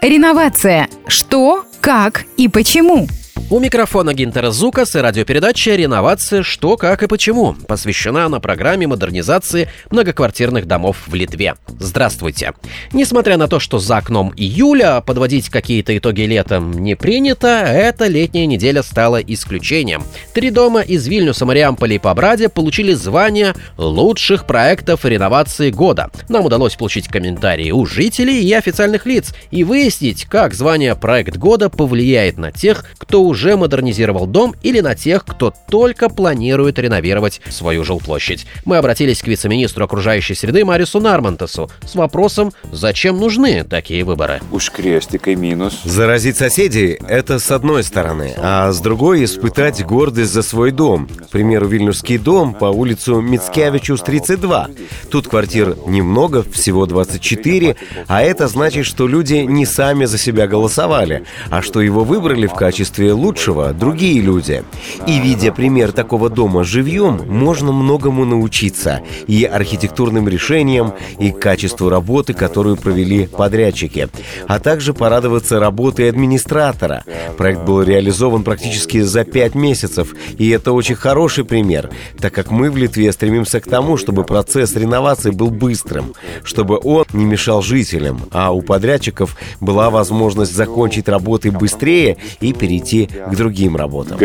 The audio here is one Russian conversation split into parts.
Реновация. Что, как и почему? У микрофона Гинтера Зукас и радиопередача «Реновация. Что, как и почему» посвящена она программе модернизации многоквартирных домов в Литве. Здравствуйте! Несмотря на то, что за окном июля подводить какие-то итоги летом не принято, эта летняя неделя стала исключением. Три дома из Вильнюса, Мариамполя и Побраде получили звание лучших проектов реновации года. Нам удалось получить комментарии у жителей и официальных лиц и выяснить, как звание «Проект года» повлияет на тех, кто уже уже модернизировал дом или на тех, кто только планирует реновировать свою жилплощадь. Мы обратились к вице-министру окружающей среды Марису Нармантесу с вопросом, зачем нужны такие выборы. Уж крестик и минус. Заразить соседей – это с одной стороны, а с другой – испытать гордость за свой дом. К примеру, Вильнюсский дом по улицу Мицкевичус 32. Тут квартир немного, всего 24, а это значит, что люди не сами за себя голосовали, а что его выбрали в качестве лучшего лучшего другие люди. И видя пример такого дома живьем, можно многому научиться и архитектурным решениям, и качеству работы, которую провели подрядчики, а также порадоваться работой администратора. Проект был реализован практически за пять месяцев, и это очень хороший пример, так как мы в Литве стремимся к тому, чтобы процесс реновации был быстрым, чтобы он не мешал жителям, а у подрядчиков была возможность закончить работы быстрее и перейти к другим работам.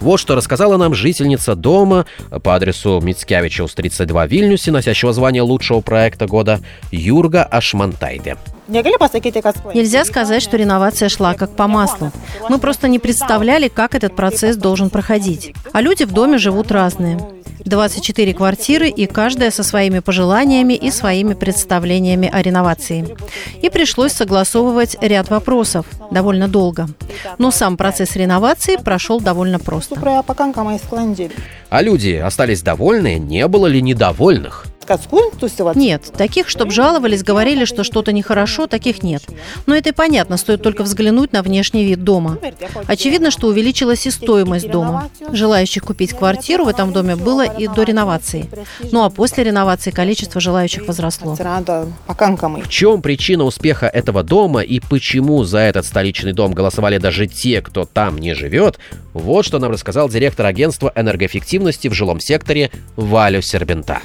Вот что рассказала нам жительница дома по адресу Мицкевичус 32 в Вильнюсе, носящего звание лучшего проекта года, Юрга Ашмантайде. Нельзя сказать, что реновация шла как по маслу. Мы просто не представляли, как этот процесс должен проходить. А люди в доме живут разные. 24 квартиры, и каждая со своими пожеланиями и своими представлениями о реновации. И пришлось согласовывать ряд вопросов довольно долго. Но сам процесс реновации прошел довольно просто. А люди остались довольны? Не было ли недовольных? Нет, таких, чтобы жаловались, говорили, что что-то нехорошо, таких нет. Но это и понятно, стоит только взглянуть на внешний вид дома. Очевидно, что увеличилась и стоимость дома. Желающих купить квартиру в этом доме было и до реновации. Ну а после реновации количество желающих возросло. В чем причина успеха этого дома и почему за этот столичный дом голосовали даже те, кто там не живет, вот что нам рассказал директор агентства энергоэффективности в жилом секторе Валю Сербента.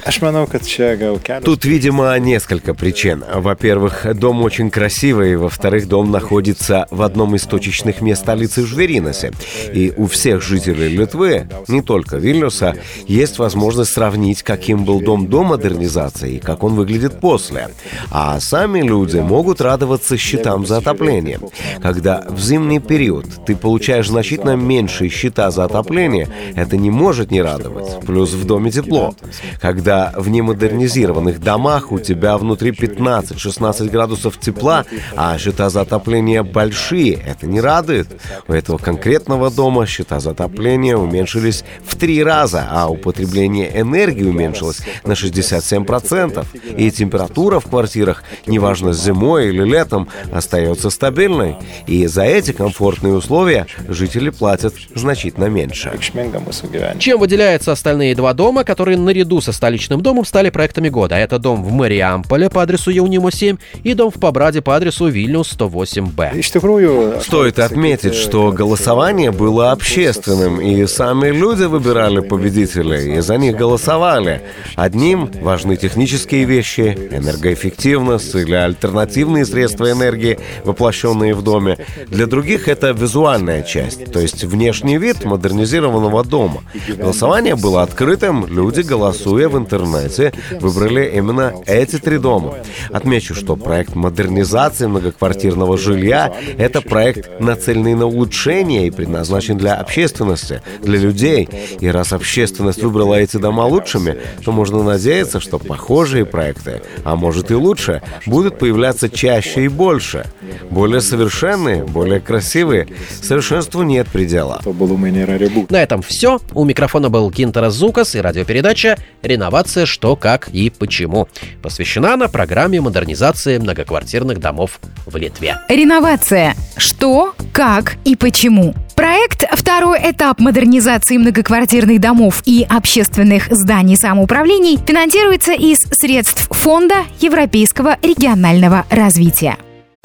Тут, видимо, несколько причин. Во-первых, дом очень красивый, во-вторых, дом находится в одном из точечных мест столицы Жвериносе. И у всех жителей Литвы, не только Вильнюса, есть возможность сравнить, каким был дом до модернизации и как он выглядит после. А сами люди могут радоваться счетам за отопление. Когда в зимний период ты получаешь значительно меньшие счета за отопление, это не может не радовать. Плюс в доме тепло. Когда в немодернизации модернизированных домах у тебя внутри 15-16 градусов тепла, а счета за отопление большие. Это не радует. У этого конкретного дома счета за отопление уменьшились в три раза, а употребление энергии уменьшилось на 67%. И температура в квартирах, неважно зимой или летом, остается стабильной. И за эти комфортные условия жители платят значительно меньше. Чем выделяются остальные два дома, которые наряду со столичным домом стали стали проектами года. Это дом в Мариамполе по адресу Яунимо 7 и дом в Побраде по адресу Вильнюс 108Б. Стоит отметить, что голосование было общественным, и сами люди выбирали победителей, и за них голосовали. Одним важны технические вещи, энергоэффективность или альтернативные средства энергии, воплощенные в доме. Для других это визуальная часть, то есть внешний вид модернизированного дома. Голосование было открытым, люди, голосуя в интернете, выбрали именно эти три дома. Отмечу, что проект модернизации многоквартирного жилья – это проект, нацеленный на улучшение и предназначен для общественности, для людей. И раз общественность выбрала эти дома лучшими, то можно надеяться, что похожие проекты, а может и лучше, будут появляться чаще и больше. Более совершенные, более красивые. Совершенству нет предела. На этом все. У микрофона был Кинтера Зукас и радиопередача «Реновация. Что, как и почему». Посвящена она программе модернизации многоквартирных домов в Литве. Реновация. Что, как и почему. Проект «Второй этап модернизации многоквартирных домов и общественных зданий самоуправлений» финансируется из средств Фонда Европейского регионального развития.